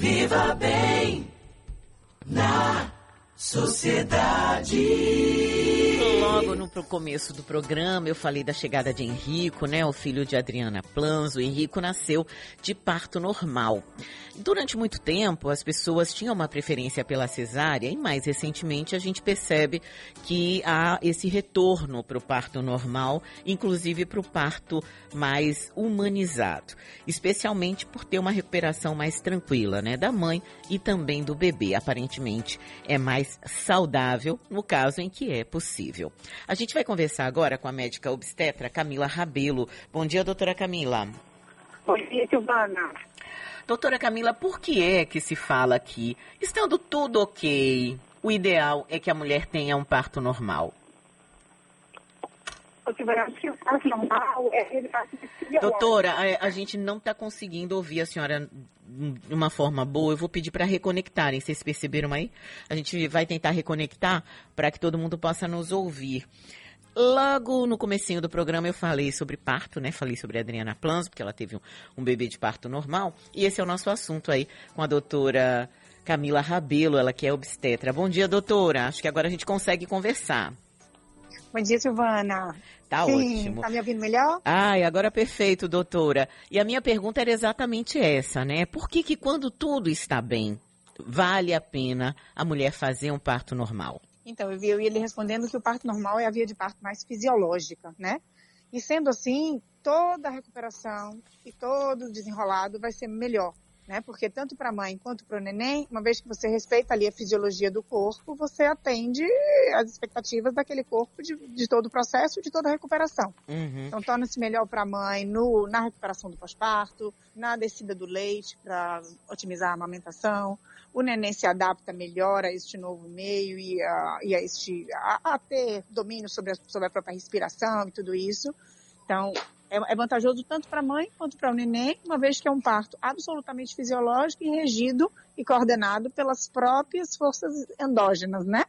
Viva bem na sociedade. Logo no começo do programa eu falei da chegada de Henrico, né, o filho de Adriana Plans. O Henrico nasceu de parto normal. Durante muito tempo as pessoas tinham uma preferência pela cesárea e mais recentemente a gente percebe que há esse retorno para o parto normal, inclusive para o parto mais humanizado, especialmente por ter uma recuperação mais tranquila, né, da mãe e também do bebê. Aparentemente é mais saudável no caso em que é possível. A gente vai conversar agora com a médica obstetra Camila Rabelo. Bom dia, doutora Camila. Bom dia, Silvana. Doutora Camila, por que é que se fala que, estando tudo ok, o ideal é que a mulher tenha um parto normal? É Doutora, a, a gente não está conseguindo ouvir a senhora de uma forma boa. Eu vou pedir para reconectarem. Vocês perceberam aí? A gente vai tentar reconectar para que todo mundo possa nos ouvir. Logo no comecinho do programa eu falei sobre parto, né? Falei sobre a Adriana Plans, porque ela teve um, um bebê de parto normal. E esse é o nosso assunto aí com a doutora Camila Rabelo, ela que é obstetra. Bom dia, doutora. Acho que agora a gente consegue conversar. Bom dia, Silvana. Tá Sim, ótimo. Tá me ouvindo melhor? Ai, agora perfeito, doutora. E a minha pergunta era exatamente essa, né? Por que que quando tudo está bem, vale a pena a mulher fazer um parto normal? Então, eu vi lhe respondendo que o parto normal é a via de parto mais fisiológica, né? E sendo assim, toda a recuperação e todo o desenrolado vai ser melhor, né? Porque tanto para a mãe quanto para o neném, uma vez que você respeita ali a fisiologia do corpo, você atende as expectativas daquele corpo de, de todo o processo de toda a recuperação. Uhum. Então torna-se melhor para a mãe no, na recuperação do pós-parto, na descida do leite para otimizar a amamentação. O neném se adapta melhor a este novo meio e a, e a, este, a, a ter domínio sobre a, sobre a própria respiração e tudo isso. Então, é, é vantajoso tanto para a mãe quanto para o neném, uma vez que é um parto absolutamente fisiológico e regido e coordenado pelas próprias forças endógenas, né?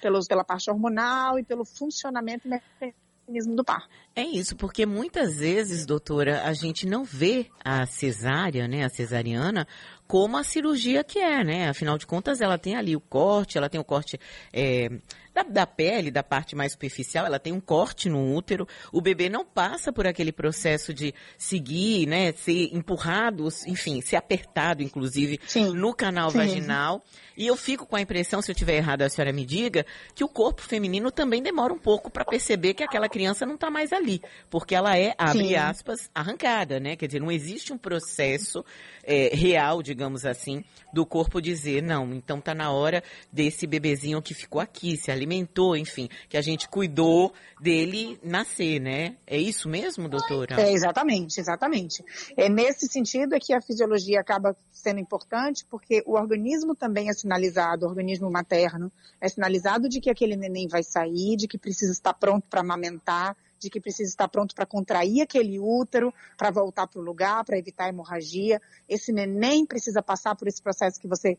Pelos, pela parte hormonal e pelo funcionamento mecanismo do parto. É isso, porque muitas vezes, doutora, a gente não vê a cesárea, né, a cesariana, como a cirurgia que é, né? Afinal de contas, ela tem ali o corte, ela tem o corte é, da, da, pele, da parte mais superficial, ela tem um corte no útero. O bebê não passa por aquele processo de seguir, né, ser empurrado, enfim, ser apertado, inclusive, Sim. no canal Sim. vaginal. E eu fico com a impressão, se eu tiver errado, a senhora me diga, que o corpo feminino também demora um pouco para perceber que aquela criança não está mais ali, porque ela é, abre Sim. aspas, arrancada, né? Quer dizer, não existe um processo é, real, digamos assim, do corpo dizer, não, então tá na hora desse bebezinho que ficou aqui, se alimentou, enfim, que a gente cuidou dele nascer, né? É isso mesmo, doutora? É, exatamente, exatamente. É nesse sentido é que a fisiologia acaba sendo importante, porque o organismo também é sinalizado, o organismo materno é sinalizado de que aquele neném vai sair, de que precisa estar pronto para amamentar, de que precisa estar pronto para contrair aquele útero, para voltar para o lugar, para evitar a hemorragia. Esse neném precisa passar por esse processo que você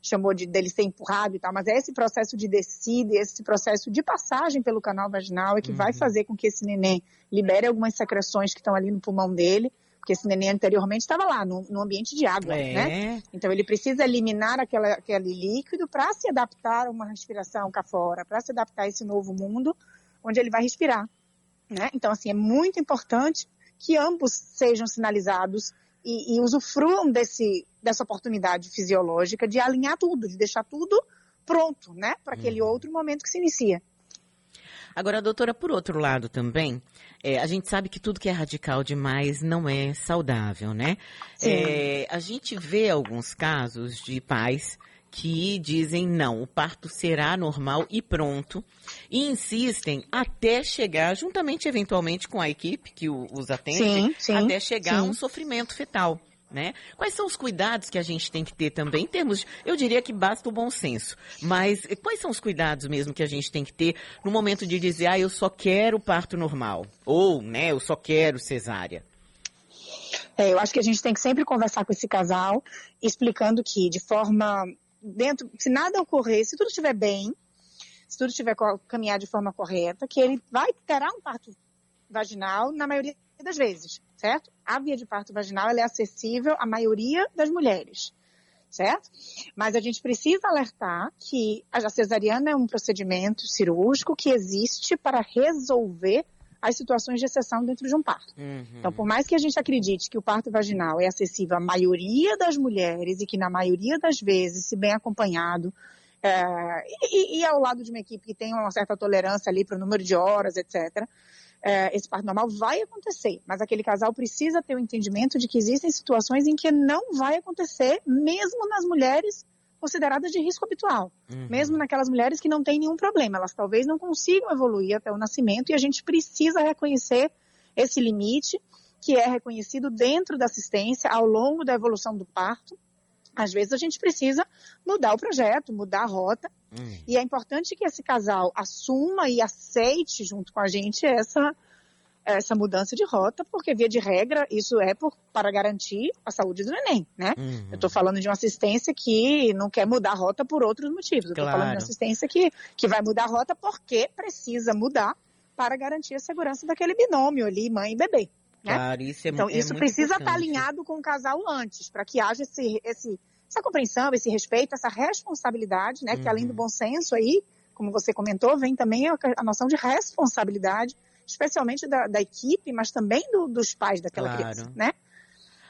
chamou de dele ser empurrado e tal, mas é esse processo de descida, esse processo de passagem pelo canal vaginal é que Uhum. vai fazer com que esse neném libere algumas secreções que estão ali no pulmão dele, porque esse neném anteriormente estava lá, no, no ambiente de água, É. né? Então ele precisa eliminar aquela, aquele líquido para se adaptar a uma respiração cá fora, para se adaptar a esse novo mundo onde ele vai respirar. Né? Então, assim, é muito importante que ambos sejam sinalizados e, e usufruam desse, dessa oportunidade fisiológica de alinhar tudo, de deixar tudo pronto, né? Para aquele Uhum. outro momento que se inicia. Agora, doutora, por outro lado também, é, a gente sabe que tudo que é radical demais não é saudável, né? Sim. É, a gente vê alguns casos de pais que dizem não, o parto será normal e pronto, e insistem até chegar, juntamente eventualmente com a equipe que os atende, Sim, sim, até chegar a um sofrimento fetal. Né? Quais são os cuidados que a gente tem que ter também em termos, de- eu diria que basta o bom senso, mas eh, quais são os cuidados mesmo que a gente tem que ter no momento de dizer, ah, eu só quero parto normal, ou, né, eu só quero cesárea? É, eu acho que a gente tem que sempre conversar com esse casal, explicando que de forma dentro, se nada ocorrer, se tudo estiver bem, se tudo estiver caminhar de forma correta, que ele vai terá um parto vaginal na maioria das vezes, certo? A via de parto vaginal é acessível à maioria das mulheres. certo? Mas a gente precisa alertar que a cesariana é um procedimento cirúrgico que existe para resolver as situações de exceção dentro de um parto. Uhum. Então, por mais que a gente acredite que o parto vaginal é acessível à maioria das mulheres e que na maioria das vezes, se bem acompanhado, é, e, e, ao lado de uma equipe que tem uma certa tolerância ali para o número de horas, etc., é, esse parto normal vai acontecer, mas aquele casal precisa ter o entendimento de que existem situações em que não vai acontecer, mesmo nas mulheres consideradas de risco habitual, uhum. mesmo naquelas mulheres que não têm nenhum problema, elas talvez não consigam evoluir até o nascimento e a gente precisa reconhecer esse limite que é reconhecido dentro da assistência ao longo da evolução do parto. Às vezes a gente precisa mudar o projeto, mudar a rota, Hum. E é importante que esse casal assuma e aceite junto com a gente essa, essa mudança de rota, porque via de regra isso é por, para garantir a saúde do neném, né? Uhum. Eu estou falando de uma assistência que não quer mudar a rota por outros motivos. Eu estou falando de uma assistência que, que vai mudar a rota porque precisa mudar para garantir a segurança daquele binômio ali, mãe e bebê. Né? Claro, isso é, então, é isso precisa estar alinhado com o casal antes, para que haja esse, esse essa compreensão, esse respeito, essa responsabilidade, né? Uhum. Que além do bom senso aí, como você comentou, vem também a, a noção de responsabilidade, especialmente da, da equipe, mas também do, dos pais daquela claro. criança, né?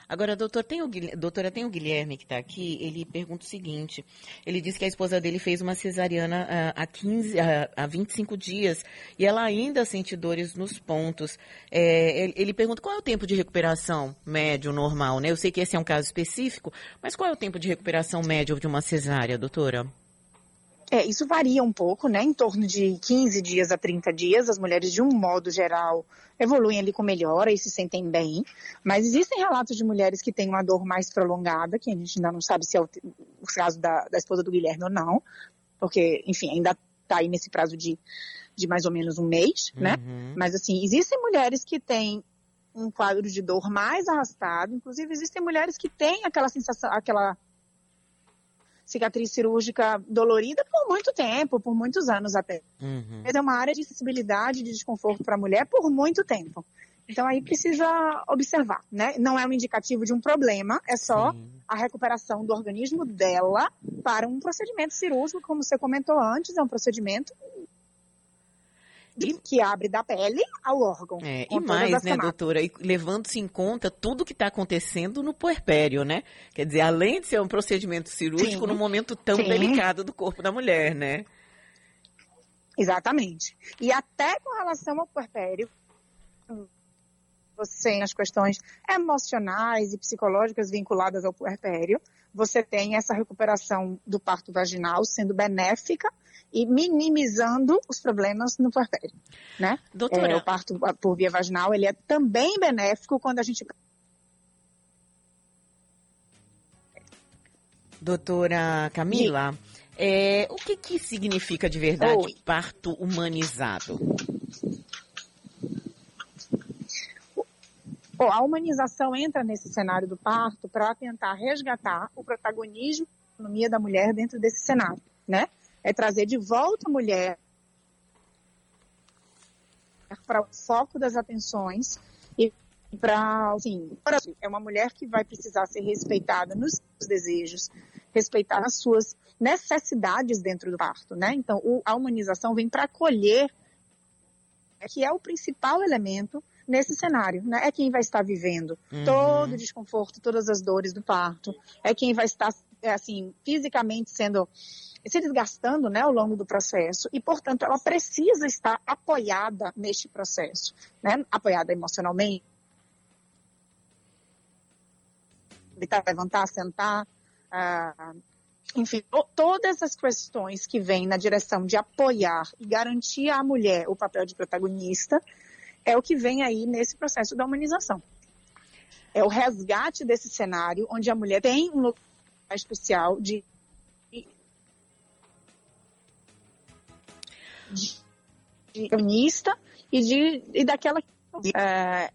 Agora, doutor, tem o, doutora, tem o Guilherme que está aqui, ele pergunta o seguinte, ele disse que a esposa dele fez uma cesariana uh, há, 15, uh, há 25 dias e ela ainda sente dores nos pontos. É, ele, ele, pergunta qual é o tempo de recuperação médio, normal, né? Eu sei que esse é um caso específico, mas qual é o tempo de recuperação médio de uma cesárea, doutora? É, isso varia um pouco, né? Em torno de 15 dias a 30 dias. As mulheres, de um modo geral, evoluem ali com melhora e se sentem bem. Mas existem relatos de mulheres que têm uma dor mais prolongada, que a gente ainda não sabe se é o, o caso da, da esposa do Guilherme ou não, porque, enfim, ainda está aí nesse prazo de, de mais ou menos um mês, né? Uhum. Mas, assim, existem mulheres que têm um quadro de dor mais arrastado, inclusive existem mulheres que têm aquela sensação, aquela cicatriz cirúrgica dolorida por muito tempo, por muitos anos até. Uhum. É uma área de sensibilidade, de desconforto para a mulher por muito tempo. Então aí precisa observar, né? Não é um indicativo de um problema, é só Sim. a recuperação do organismo dela para um procedimento cirúrgico, como você comentou antes, é um procedimento que abre da pele ao órgão. É, e mais, né, doutora? levando-se em conta tudo que está acontecendo no puerpério, né? Quer dizer, além de ser um procedimento cirúrgico, Sim. num momento tão Sim. delicado do corpo da mulher, né? Exatamente. E até com relação ao puerpério, você tem as questões emocionais e psicológicas vinculadas ao puerpério, você tem essa recuperação do parto vaginal sendo benéfica e minimizando os problemas no puerpério, né? Doutora... É, o parto por via vaginal, ele é também benéfico quando a gente... Doutora Camila, é, o que, que significa de verdade Oi. parto humanizado? Bom, a humanização entra nesse cenário do parto para tentar resgatar o protagonismo da economia da mulher dentro desse cenário, né? é trazer de volta a mulher para o foco das atenções e para, assim, é uma mulher que vai precisar ser respeitada nos seus desejos, respeitar as suas necessidades dentro do parto, né? Então, o, a humanização vem para acolher, que é o principal elemento nesse cenário, né? É quem vai estar vivendo uhum. todo o desconforto, todas as dores do parto, é quem vai estar, é, assim, fisicamente sendo se desgastando né, ao longo do processo e, portanto, ela precisa estar apoiada neste processo, né, apoiada emocionalmente, evitar levantar, sentar, ah, enfim, todas as questões que vêm na direção de apoiar e garantir à mulher o papel de protagonista é o que vem aí nesse processo da humanização. É o resgate desse cenário onde a mulher tem um lugar especial de de feminista e, de, e daquela. É...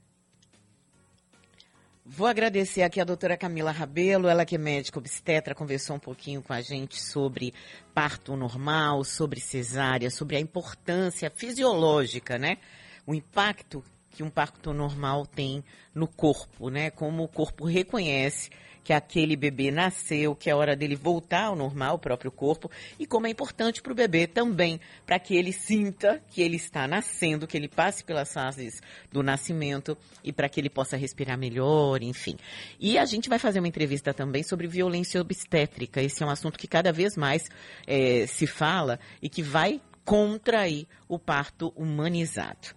Vou agradecer aqui a doutora Camila Rabelo, ela que é médica obstetra, conversou um pouquinho com a gente sobre parto normal, sobre cesárea, sobre a importância fisiológica, né? O impacto que um parto normal tem no corpo, né? Como o corpo reconhece que aquele bebê nasceu, que é hora dele voltar ao normal, o próprio corpo, e como é importante para o bebê também, para que ele sinta que ele está nascendo, que ele passe pelas fases do nascimento e para que ele possa respirar melhor, enfim. E a gente vai fazer uma entrevista também sobre violência obstétrica. Esse é um assunto que cada vez mais é, se fala e que vai contra aí o parto humanizado.